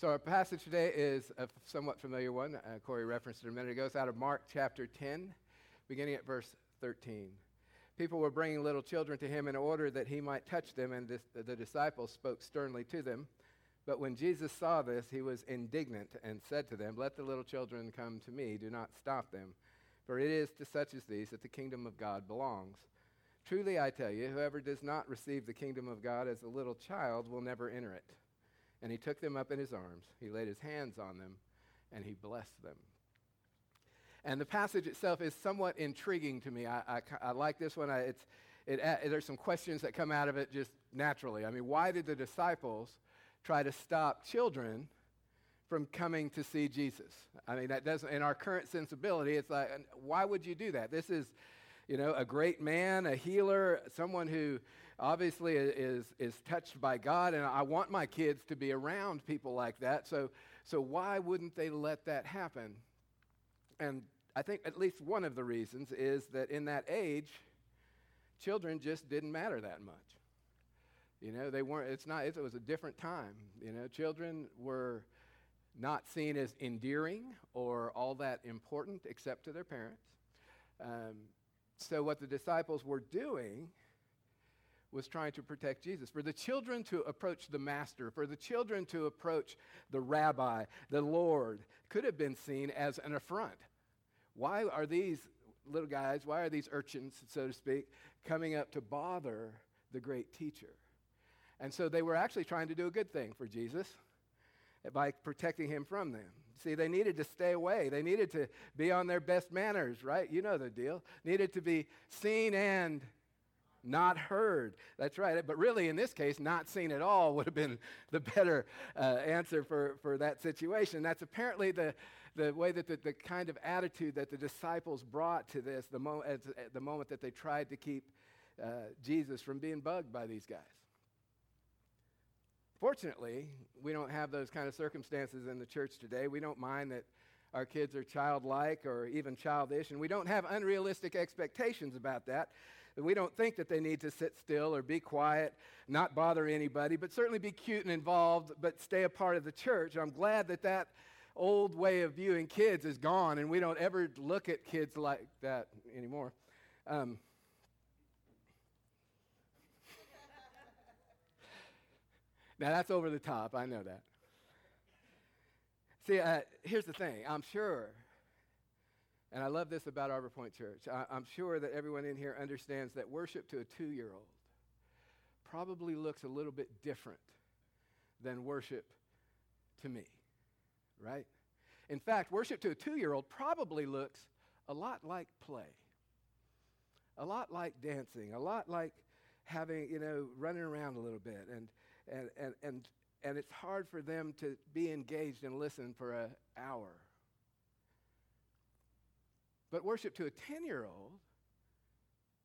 So our passage today is a somewhat familiar one. Uh, Corey referenced it a minute ago. It's out of Mark chapter 10, beginning at verse 13. People were bringing little children to him in order that he might touch them, and this, the disciples spoke sternly to them. But when Jesus saw this, he was indignant and said to them, Let the little children come to me, do not stop them, for it is to such as these that the kingdom of God belongs. Truly I tell you, whoever does not receive the kingdom of God as a little child will never enter it. And he took them up in his arms, he laid his hands on them, and he blessed them. And the passage itself is somewhat intriguing to me. I, I, I like this one. I, it's, it, it, there's some questions that come out of it just naturally. I mean, why did the disciples try to stop children from coming to see Jesus? I mean, that doesn't, in our current sensibility, it's like, why would you do that? This is, you know, a great man, a healer, someone who obviously is, is touched by God, and I want my kids to be around people like that. So, so why wouldn't they let that happen? And I think at least one of the reasons is that in that age, children just didn't matter that much. You know, they weren't, it's not, it was a different time. You know, children were not seen as endearing or all that important except to their parents. Um, so, what the disciples were doing was trying to protect Jesus. For the children to approach the master, for the children to approach the rabbi, the Lord, could have been seen as an affront. Why are these little guys, why are these urchins, so to speak, coming up to bother the great teacher? And so they were actually trying to do a good thing for Jesus by protecting him from them. See, they needed to stay away. They needed to be on their best manners, right? You know the deal. Needed to be seen and not heard. That's right. But really, in this case, not seen at all would have been the better uh, answer for, for that situation. That's apparently the, the way that the, the kind of attitude that the disciples brought to this the, mo- at the moment that they tried to keep uh, Jesus from being bugged by these guys. Fortunately, we don't have those kind of circumstances in the church today. We don't mind that our kids are childlike or even childish, and we don't have unrealistic expectations about that. We don't think that they need to sit still or be quiet, not bother anybody, but certainly be cute and involved, but stay a part of the church. I'm glad that that old way of viewing kids is gone, and we don't ever look at kids like that anymore. Um, now, that's over the top. I know that. See, uh, here's the thing I'm sure and I love this about Arbor Point Church. I, am sure that everyone in here understands that worship to a two year old probably looks a little bit different than worship to me, right? In fact, worship to a two year old probably looks a lot like play, a lot like dancing, a lot like having, you know, running around a little bit. And, and, and, and, and it's hard for them to be engaged and listen for an hour but worship to a 10 year old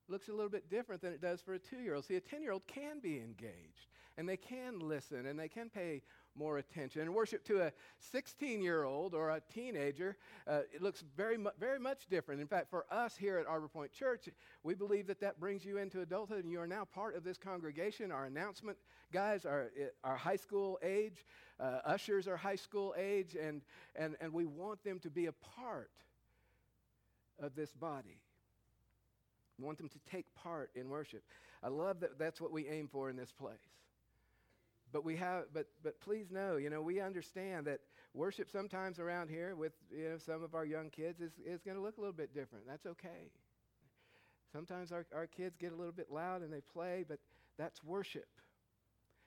looks a little bit different than it does for a two year old. See, a 10 year old can be engaged and they can listen and they can pay more attention. And worship to a 16 year old or a teenager, uh, it looks very, mu- very much different. In fact, for us here at Arbor Point Church, we believe that that brings you into adulthood and you are now part of this congregation. Our announcement guys are, are high school age, uh, ushers are high school age, and, and, and we want them to be a part of this body. We want them to take part in worship. I love that that's what we aim for in this place. But we have, but but please know, you know, we understand that worship sometimes around here with you know some of our young kids is, is to look a little bit different. That's okay. Sometimes our, our kids get a little bit loud and they play, but that's worship.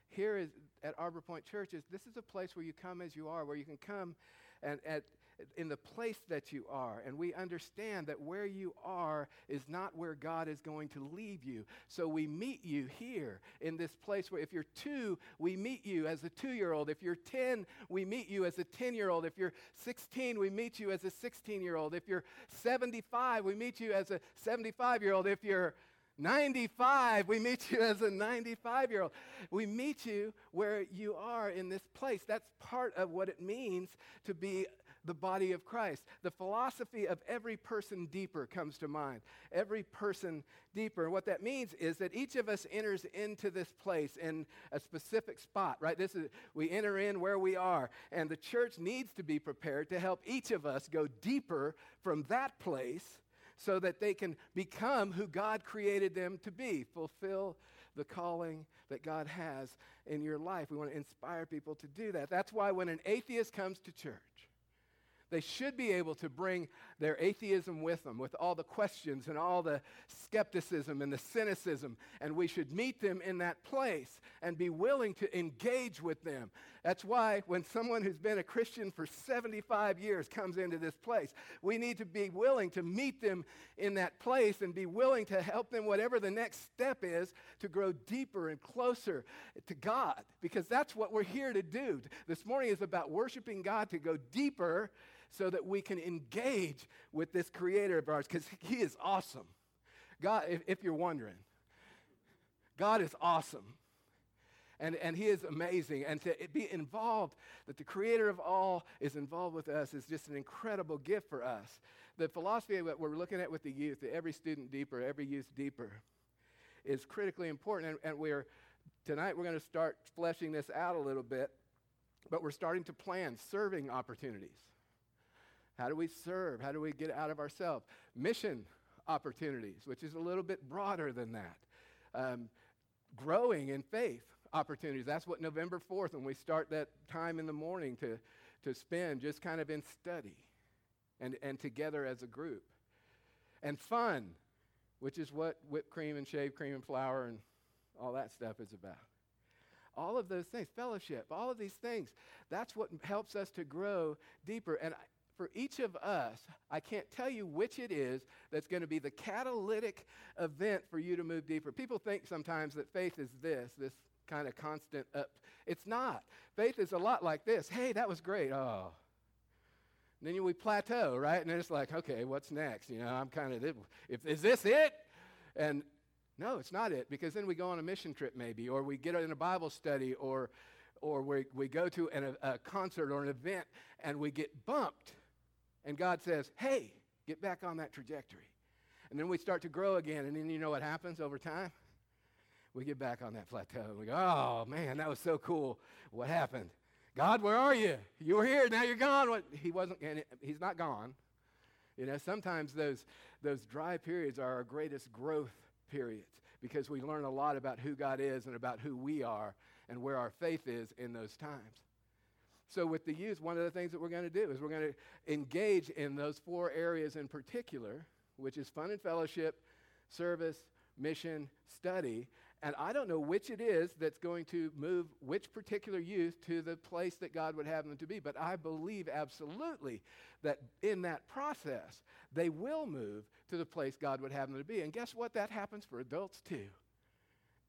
Here is at Arbor Point Church is this is a place where you come as you are, where you can come and at in the place that you are. And we understand that where you are is not where God is going to leave you. So we meet you here in this place where if you're two, we meet you as a two year old. If you're 10, we meet you as a 10 year old. If you're 16, we meet you as a 16 year old. If you're 75, we meet you as a 75 year old. If you're 95. We meet you as a 95 year old. We meet you where you are in this place. That's part of what it means to be the body of Christ. The philosophy of every person deeper comes to mind. Every person deeper. And what that means is that each of us enters into this place in a specific spot, right? This is we enter in where we are, and the church needs to be prepared to help each of us go deeper from that place so that they can become who God created them to be, fulfill the calling that God has in your life. We want to inspire people to do that. That's why when an atheist comes to church, they should be able to bring their atheism with them, with all the questions and all the skepticism and the cynicism. And we should meet them in that place and be willing to engage with them. That's why when someone who's been a Christian for 75 years comes into this place, we need to be willing to meet them in that place and be willing to help them, whatever the next step is, to grow deeper and closer to God. Because that's what we're here to do. This morning is about worshiping God to go deeper so that we can engage with this creator of ours because he is awesome. God, if, if, you're wondering, God is awesome. And, and he is amazing. And to be involved, that the creator of all is involved with us, is just an incredible gift for us. The philosophy that we're looking at with the youth, that every student deeper, every youth deeper, is critically important. And, and we're, tonight we're going to start fleshing this out a little bit, but we're starting to plan serving opportunities. How do we serve? How do we get out of ourselves? Mission opportunities, which is a little bit broader than that. Um, growing in faith opportunities. That's what November 4th, when we start that time in the morning to, to spend just kind of in study and, and together as a group. And fun, which is what whipped cream and shaved cream and flour and all that stuff is about. All of those things, fellowship, all of these things, that's what helps us to grow deeper. And for each of us, I can't tell you which it is that's going to be the catalytic event for you to move deeper. People think sometimes that faith is this, this kind of constant up. It's not. Faith is a lot like this. Hey, that was great. Oh. And then we plateau, right? And then it's like, okay, what's next? You know, I'm kind of, if, is this it? And no, it's not it, because then we go on a mission trip maybe, or we get in a Bible study, or, or we, we go to an, a, a concert or an event and we get bumped and God says, hey, get back on that trajectory. And then we start to grow again. And then you know what happens over time? We get back on that plateau. And we go, oh, man, that was so cool. What happened? God, where are you? You were here, now you're gone. What? He wasn't, and he's not gone. You know, sometimes those, those dry periods are our greatest growth periods because we learn a lot about who God is and about who we are and where our faith is in those times. So, with the youth, one of the things that we're going to do is we're going to engage in those four areas in particular, which is fun and fellowship, service, mission, study. And I don't know which it is that's going to move which particular youth to the place that God would have them to be. But I believe absolutely that in that process, they will move to the place God would have them to be. And guess what? That happens for adults too.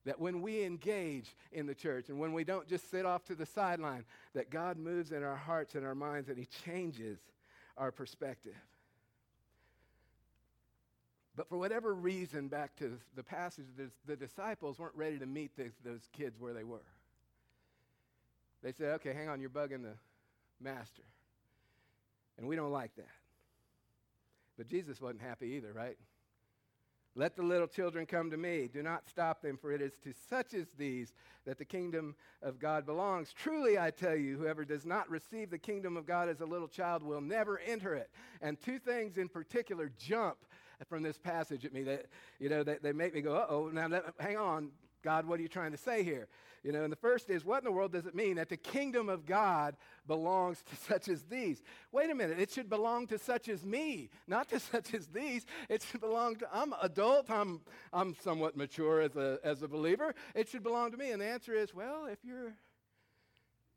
That when we engage in the church and when we don't just sit off to the sideline, that God moves in our hearts and our minds and He changes our perspective. But for whatever reason, back to the passage, the, disciples weren't ready to meet those kids where they were. They said, okay, hang on, you're bugging the master. And we don't like that. But Jesus wasn't happy either, right? Let the little children come to me. Do not stop them, for it is to such as these that the kingdom of God belongs. Truly, I tell you, whoever does not receive the kingdom of God as a little child will never enter it. And two things in particular jump from this passage at me that, you know, they, they make me go, oh, now let, hang on, God, what are you trying to say here? You know, and the first is, what in the world does it mean that the kingdom of God belongs to such as these? Wait a minute, it should belong to such as me, not to such as these. It should belong to, I'm adult, I'm, I'm somewhat mature as a, as a believer. It should belong to me. And the answer is, well, if you're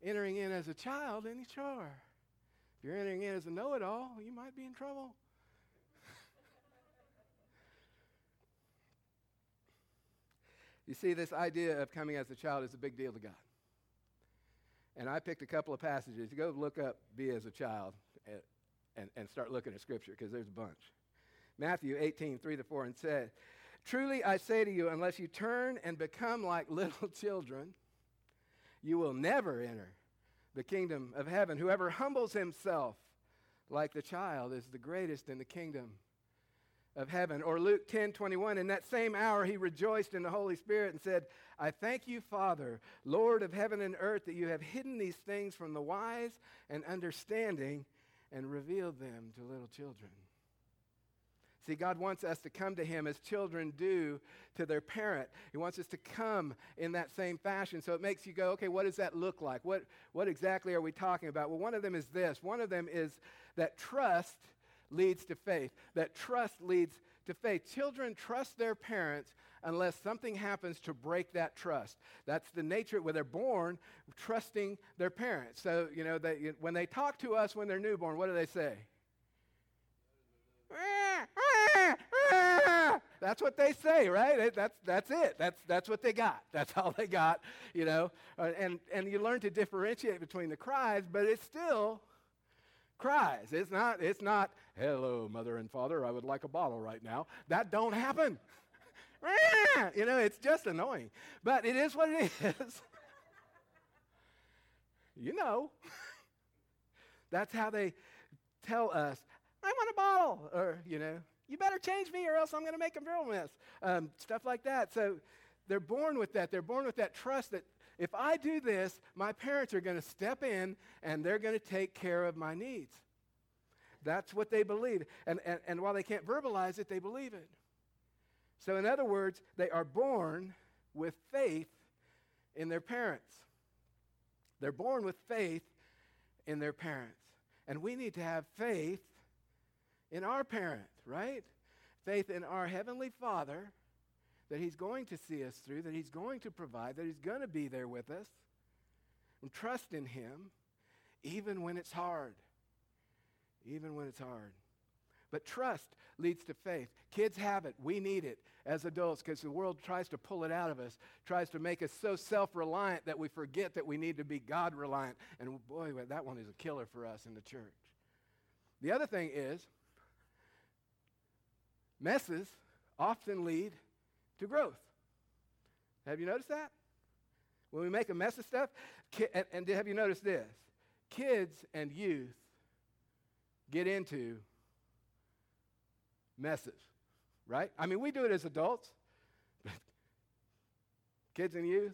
entering in as a child, then sure. If you're entering in as a know it all, you might be in trouble. You see, this idea of coming as a child is a big deal to God. And I picked a couple of passages. Go look up be as a child and, and, and start looking at Scripture because there's a bunch. Matthew 18, 3 to 4, and said, Truly I say to you, unless you turn and become like little children, you will never enter the kingdom of heaven. Whoever humbles himself like the child is the greatest in the kingdom of heaven. Or Luke 10 21, in that same hour he rejoiced in the Holy Spirit and said, I thank you, Father, Lord of heaven and earth, that you have hidden these things from the wise and understanding and revealed them to little children. See, God wants us to come to Him as children do to their parent. He wants us to come in that same fashion. So it makes you go, okay, what does that look like? What, what exactly are we talking about? Well, one of them is this one of them is that trust leads to faith. That trust leads to faith. Children trust their parents unless something happens to break that trust. That's the nature where they're born trusting their parents. So, you know, they, when they talk to us when they're newborn, what do they say? That's what they say, right? That's, that's it. That's, that's what they got. That's all they got, you know. Uh, and, and you learn to differentiate between the cries, but it's still cries. It's not, it's not, hello, mother and father, I would like a bottle right now. That don't happen. you know, it's just annoying. But it is what it is. you know. That's how they tell us, I want a bottle. Or, you know, you better change me or else I'm going to make a real mess. Um, stuff like that. So they're born with that. They're born with that trust that if I do this, my parents are going to step in and they're going to take care of my needs. That's what they believe. And, and, and while they can't verbalize it, they believe it. So, in other words, they are born with faith in their parents. They're born with faith in their parents. And we need to have faith in our parent, right? Faith in our Heavenly Father that He's going to see us through, that He's going to provide, that He's going to be there with us. And trust in Him even when it's hard. Even when it's hard. But trust leads to faith. Kids have it. We need it as adults because the world tries to pull it out of us, tries to make us so self reliant that we forget that we need to be God reliant. And boy, that one is a killer for us in the church. The other thing is, messes often lead to growth. Have you noticed that? When we make a mess of stuff, ki- and, and have you noticed this? Kids and youth get into messes, right? I mean, we do it as adults, but kids and youth,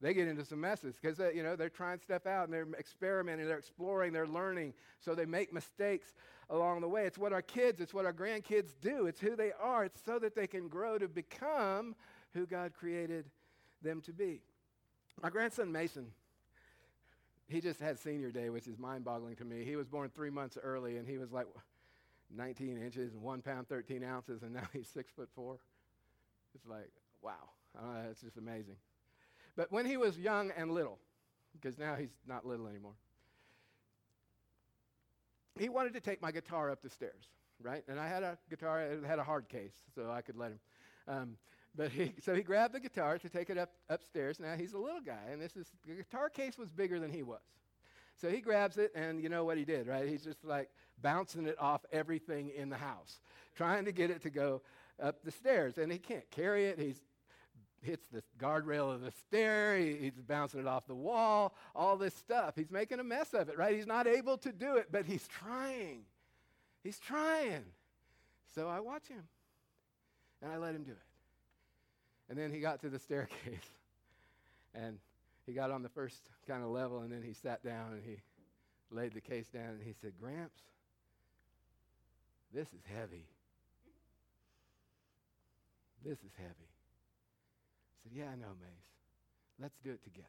they get into some messes because you know they're trying stuff out and they're experimenting, they're exploring, they're learning, so they make mistakes along the way. It's what our kids, it's what our grandkids do. It's who they are. It's so that they can grow to become who God created them to be. My grandson Mason, he just had senior day, which is mind-boggling to me. He was born three months early, and he was like 19 inches and one pound 13 ounces, and now he's six foot four. It's like wow, uh, it's just amazing. But when he was young and little, because now he's not little anymore, he wanted to take my guitar up the stairs, right? And I had a guitar, it had a hard case, so I could let him. Um, but he, so he grabbed the guitar to take it up upstairs. Now he's a little guy, and this is the guitar case was bigger than he was. So he grabs it, and you know what he did, right? He's just like bouncing it off everything in the house, trying to get it to go up the stairs. And he can't carry it. He's hits the guardrail of the stair. He, he's bouncing it off the wall, all this stuff. He's making a mess of it, right? He's not able to do it, but he's trying. He's trying. So I watch him and I let him do it. And then he got to the staircase and he got on the first kind of level and then he sat down and he laid the case down and he said, Gramps, this is heavy. This is heavy said, Yeah, I know, Mace. Let's do it together.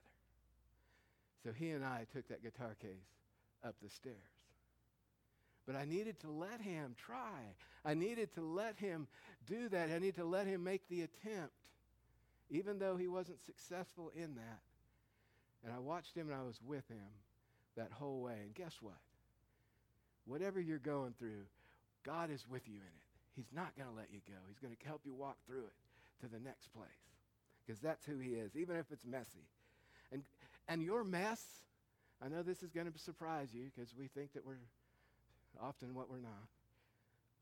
So he and I took that guitar case up the stairs. But I needed to let him try. I needed to let him do that. I needed to let him make the attempt, even though he wasn't successful in that. And I watched him and I was with him that whole way. And guess what? Whatever you're going through, God is with you in it. He's not going to let you go. He's going to help you walk through it to the next place because that's who he is, even if it's messy. And, and your mess, I know this is going to surprise you because we think that we're often what we're not.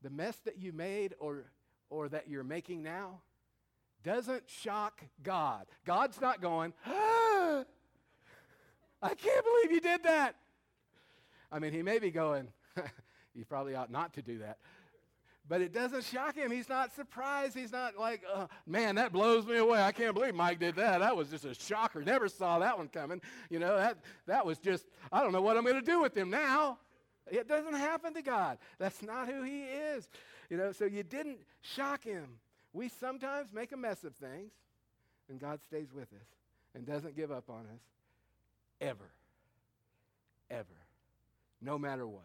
The mess that you made or, or that you're making now doesn't shock God. God's not going, ah, I can't believe you did that. I mean, he may be going, you probably ought not to do that. But it doesn't shock him. He's not surprised. He's not like, uh, man, that blows me away. I can't believe Mike did that. That was just a shocker. Never saw that one coming. You know, that, that was just, I don't know what I'm going to do with him now. It doesn't happen to God. That's not who he is. You know, so you didn't shock him. We sometimes make a mess of things, and God stays with us and doesn't give up on us ever. Ever. No matter what.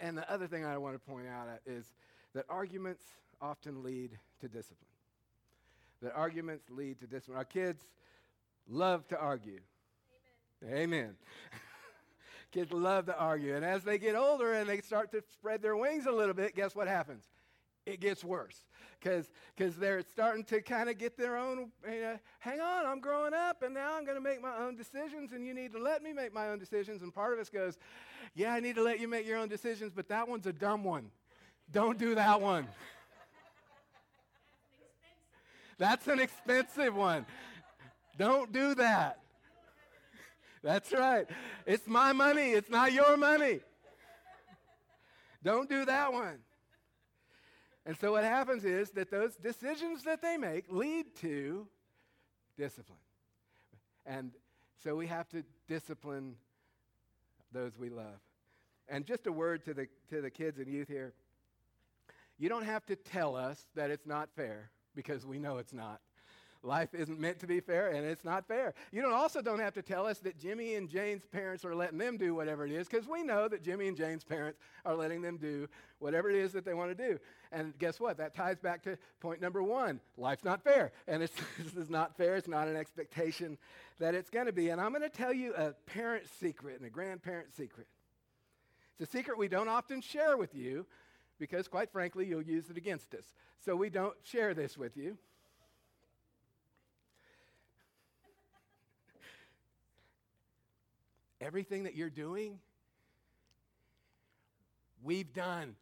And the other thing I want to point out is that arguments often lead to discipline. That arguments lead to discipline. Our kids love to argue. Amen. Amen. kids love to argue. And as they get older and they start to spread their wings a little bit, guess what happens? It gets worse because because they're starting to kind of get their own, you know, hang on, I'm growing up and now I'm going to make my own decisions and you need to let me make my own decisions. And part of us goes, yeah, I need to let you make your own decisions, but that one's a dumb one. Don't do that one. That's an expensive one. Don't do that. That's right. It's my money, it's not your money. Don't do that one. And so what happens is that those decisions that they make lead to discipline. And so we have to discipline those we love. And just a word to the, to the kids and youth here. You don't have to tell us that it's not fair because we know it's not. Life isn't meant to be fair, and it's not fair. You don't also don't have to tell us that Jimmy and Jane's parents are letting them do whatever it is, because we know that Jimmy and Jane's parents are letting them do whatever it is that they want to do. And guess what? That ties back to point number one: life's not fair, and it's, this is not fair. It's not an expectation that it's going to be. And I'm going to tell you a parent secret and a grandparent secret. It's a secret we don't often share with you, because quite frankly, you'll use it against us. So we don't share this with you. Everything that you're doing, we've done.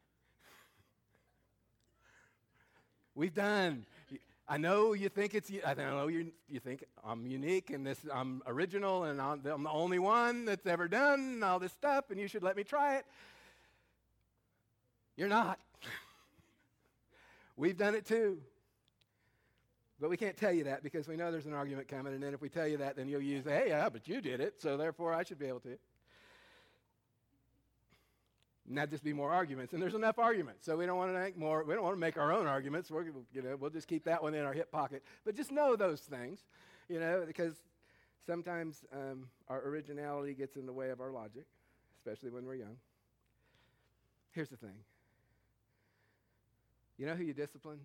we've done. I know you think it's, I know you, you think I'm unique and this, I'm original and I'm, I'm the only one that's ever done all this stuff and you should let me try it. You're not. We've done it too. But we can't tell you that because we know there's an argument coming, and then if we tell you that, then you'll use, hey, yeah, but you did it, so therefore I should be able to. And that just be more arguments, and there's enough arguments, so we don't want to make more. We don't want to make our own arguments. We're, you know, we'll just keep that one in our hip pocket. But just know those things, you know, because sometimes um, our originality gets in the way of our logic, especially when we're young. Here's the thing. You know who you discipline?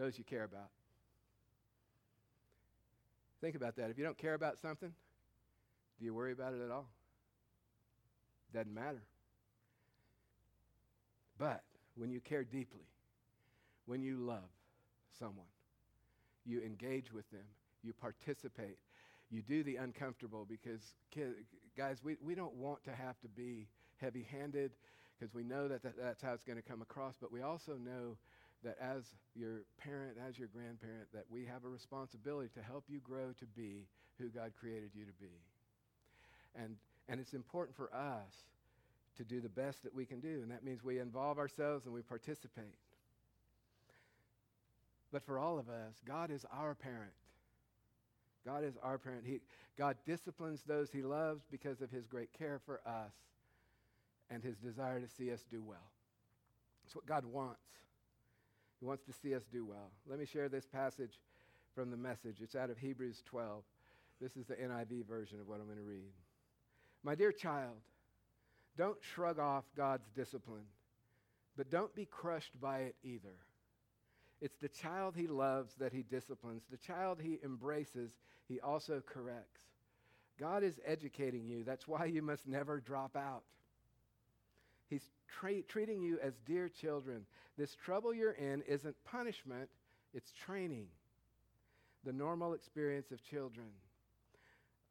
Those you care about. Think about that. If you don't care about something, do you worry about it at all? Doesn't matter. But when you care deeply, when you love someone, you engage with them, you participate, you do the uncomfortable because, guys, we, we don't want to have to be heavy handed because we know that, that that's how it's going to come across, but we also know that as your parent, as your grandparent, that we have a responsibility to help you grow to be who God created you to be. And, and it's important for us to do the best that we can do, and that means we involve ourselves and we participate. But for all of us, God is our parent. God is our parent. He, God disciplines those he loves because of his great care for us and his desire to see us do well. It's what God wants. He wants to see us do well. Let me share this passage from the message. It's out of Hebrews 12. This is the NIV version of what I'm going to read. My dear child, don't shrug off God's discipline, but don't be crushed by it either. It's the child he loves that he disciplines, the child he embraces, he also corrects. God is educating you. That's why you must never drop out. Tra- treating you as dear children. This trouble you're in isn't punishment, it's training. The normal experience of children.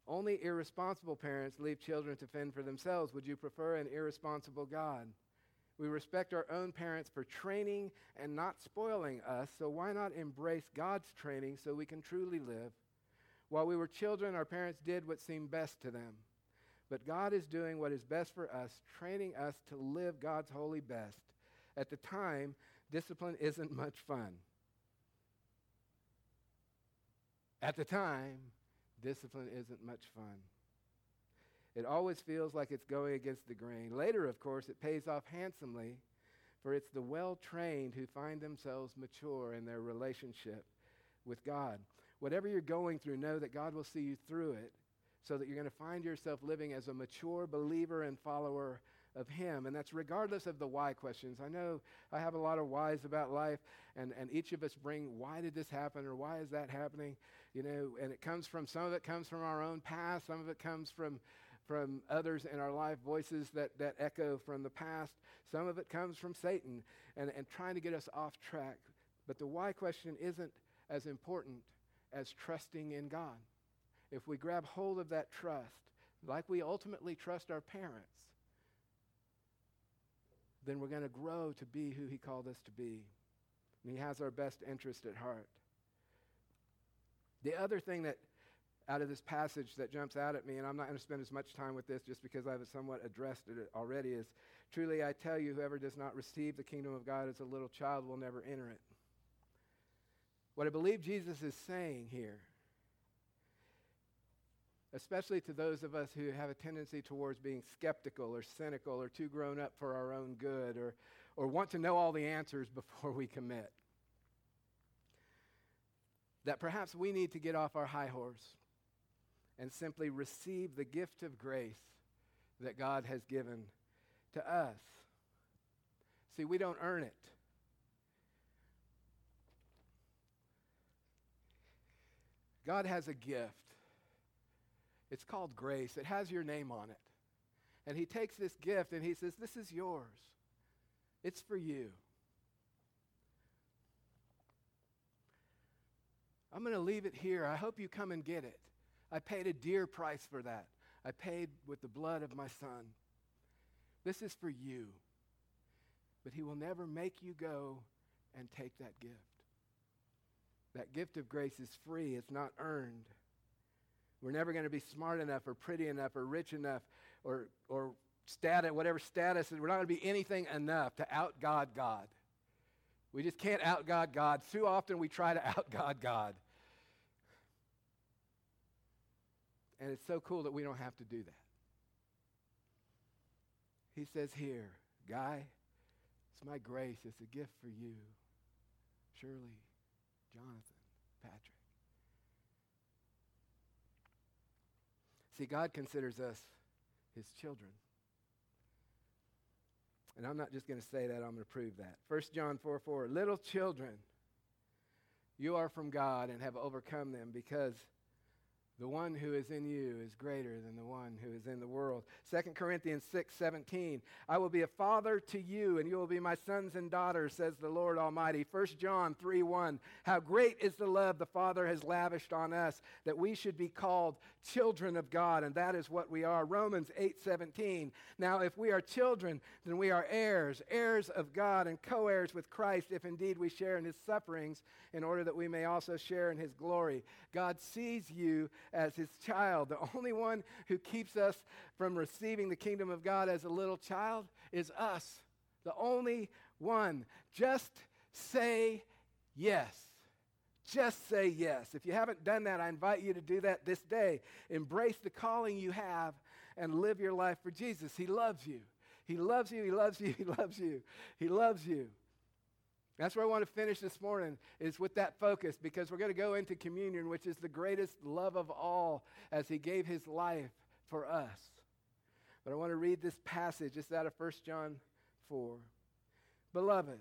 Only irresponsible parents leave children to fend for themselves. Would you prefer an irresponsible God? We respect our own parents for training and not spoiling us, so why not embrace God's training so we can truly live? While we were children, our parents did what seemed best to them. But God is doing what is best for us, training us to live God's holy best. At the time, discipline isn't much fun. At the time, discipline isn't much fun. It always feels like it's going against the grain. Later, of course, it pays off handsomely, for it's the well trained who find themselves mature in their relationship with God. Whatever you're going through, know that God will see you through it so that you're going to find yourself living as a mature believer and follower of Him. And that's regardless of the why questions. I know I have a lot of whys about life, and, and each of us bring why did this happen or why is that happening? You know, and it comes from some of it comes from our own past, some of it comes from from others in our life, voices that, that echo from the past. Some of it comes from Satan and, and trying to get us off track. But the why question isn't as important as trusting in God. If we grab hold of that trust, like we ultimately trust our parents, then we're going to grow to be who He called us to be. And He has our best interest at heart. The other thing that out of this passage that jumps out at me, and I'm not going to spend as much time with this just because I've somewhat addressed it already, is truly I tell you, whoever does not receive the kingdom of God as a little child will never enter it. What I believe Jesus is saying here, especially to those of us who have a tendency towards being skeptical or cynical or too grown up for our own good or, or want to know all the answers before we commit, that perhaps we need to get off our high horse and simply receive the gift of grace that God has given to us. See, we don't earn it. God has a gift. It's called grace. It has your name on it. And He takes this gift and He says, This is yours. It's for you. I'm going to leave it here. I hope you come and get it. I paid a dear price for that. I paid with the blood of my son. This is for you. But he will never make you go and take that gift. That gift of grace is free, it's not earned. We're never going to be smart enough or pretty enough or rich enough or, or status, whatever status, we're not going to be anything enough to out God God. We just can't out God God. Too often we try to out God God. And it's so cool that we don't have to do that. He says here, Guy, it's my grace. It's a gift for you. Shirley, Jonathan, Patrick. See, God considers us his children. And I'm not just going to say that, I'm going to prove that. 1 John 4 4, little children, you are from God and have overcome them because the one who is in you is greater than the one who is in the world. 2 Corinthians 6 17. I will be a father to you, and you will be my sons and daughters, says the Lord Almighty. 1 John 3 1. How great is the love the Father has lavished on us that we should be called children of God, and that is what we are. Romans 8 17. Now, if we are children, then we are heirs, heirs of God, and co heirs with Christ, if indeed we share in his sufferings, in order that we may also share in his glory. God sees you as his child. The only one who keeps us from receiving the kingdom of God as a little child is us. The only one. Just say yes. Just say yes. If you haven't done that, I invite you to do that this day. Embrace the calling you have and live your life for Jesus. He loves you. He loves you. He loves you. He loves you. He loves you. That's where I want to finish this morning is with that focus because we're going to go into communion, which is the greatest love of all as he gave his life for us. But I want to read this passage. It's out of 1 John 4. Beloved,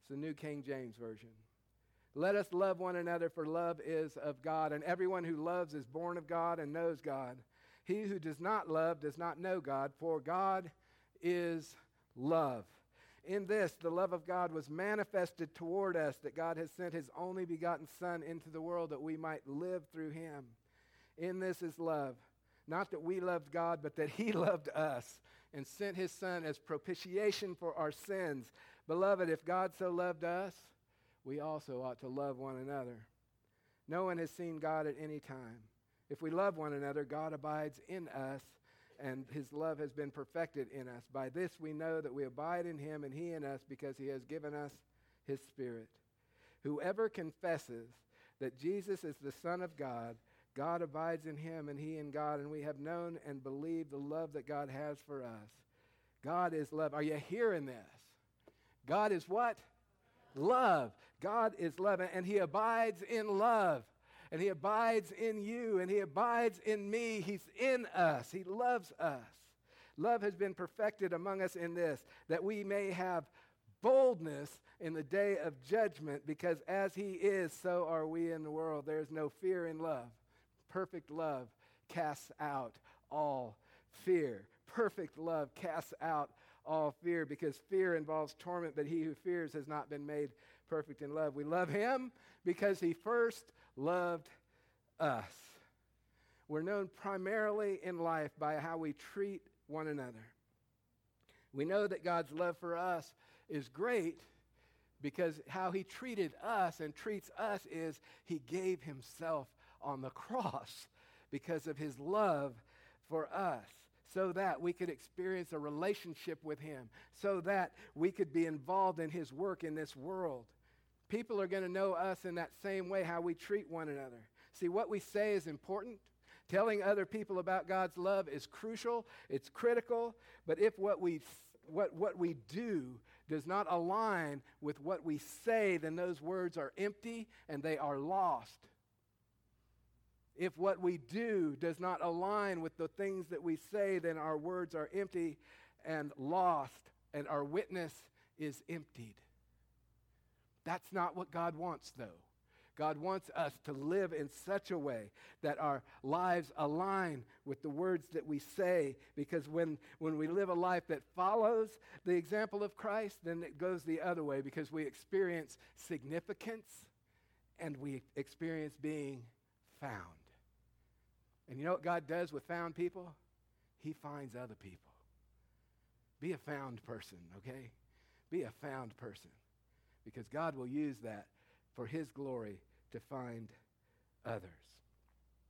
it's the New King James Version. Let us love one another, for love is of God, and everyone who loves is born of God and knows God. He who does not love does not know God, for God is love. In this, the love of God was manifested toward us, that God has sent his only begotten Son into the world that we might live through him. In this is love, not that we loved God, but that He loved us and sent His Son as propitiation for our sins. Beloved, if God so loved us, we also ought to love one another. No one has seen God at any time. If we love one another, God abides in us, and his love has been perfected in us. By this we know that we abide in him and he in us because he has given us his Spirit. Whoever confesses that Jesus is the Son of God, God abides in him and he in God, and we have known and believed the love that God has for us. God is love. Are you hearing this? God is what? Love. God is love, and he abides in love. And he abides in you, and he abides in me. He's in us. He loves us. Love has been perfected among us in this, that we may have boldness in the day of judgment, because as he is, so are we in the world. There is no fear in love. Perfect love casts out all fear. Perfect love casts out all fear because fear involves torment, but he who fears has not been made perfect in love. We love him because he first loved us. We're known primarily in life by how we treat one another. We know that God's love for us is great because how he treated us and treats us is he gave himself on the cross because of his love for us so that we could experience a relationship with him, so that we could be involved in his work in this world. People are going to know us in that same way, how we treat one another. See, what we say is important. Telling other people about God's love is crucial, it's critical, but if what we, what, what we do does not align with what we say, then those words are empty and they are lost. If what we do does not align with the things that we say, then our words are empty and lost, and our witness is emptied. That's not what God wants, though. God wants us to live in such a way that our lives align with the words that we say. Because when, when we live a life that follows the example of Christ, then it goes the other way because we experience significance and we experience being found. And you know what God does with found people? He finds other people. Be a found person, okay? Be a found person. Because God will use that for His glory to find others.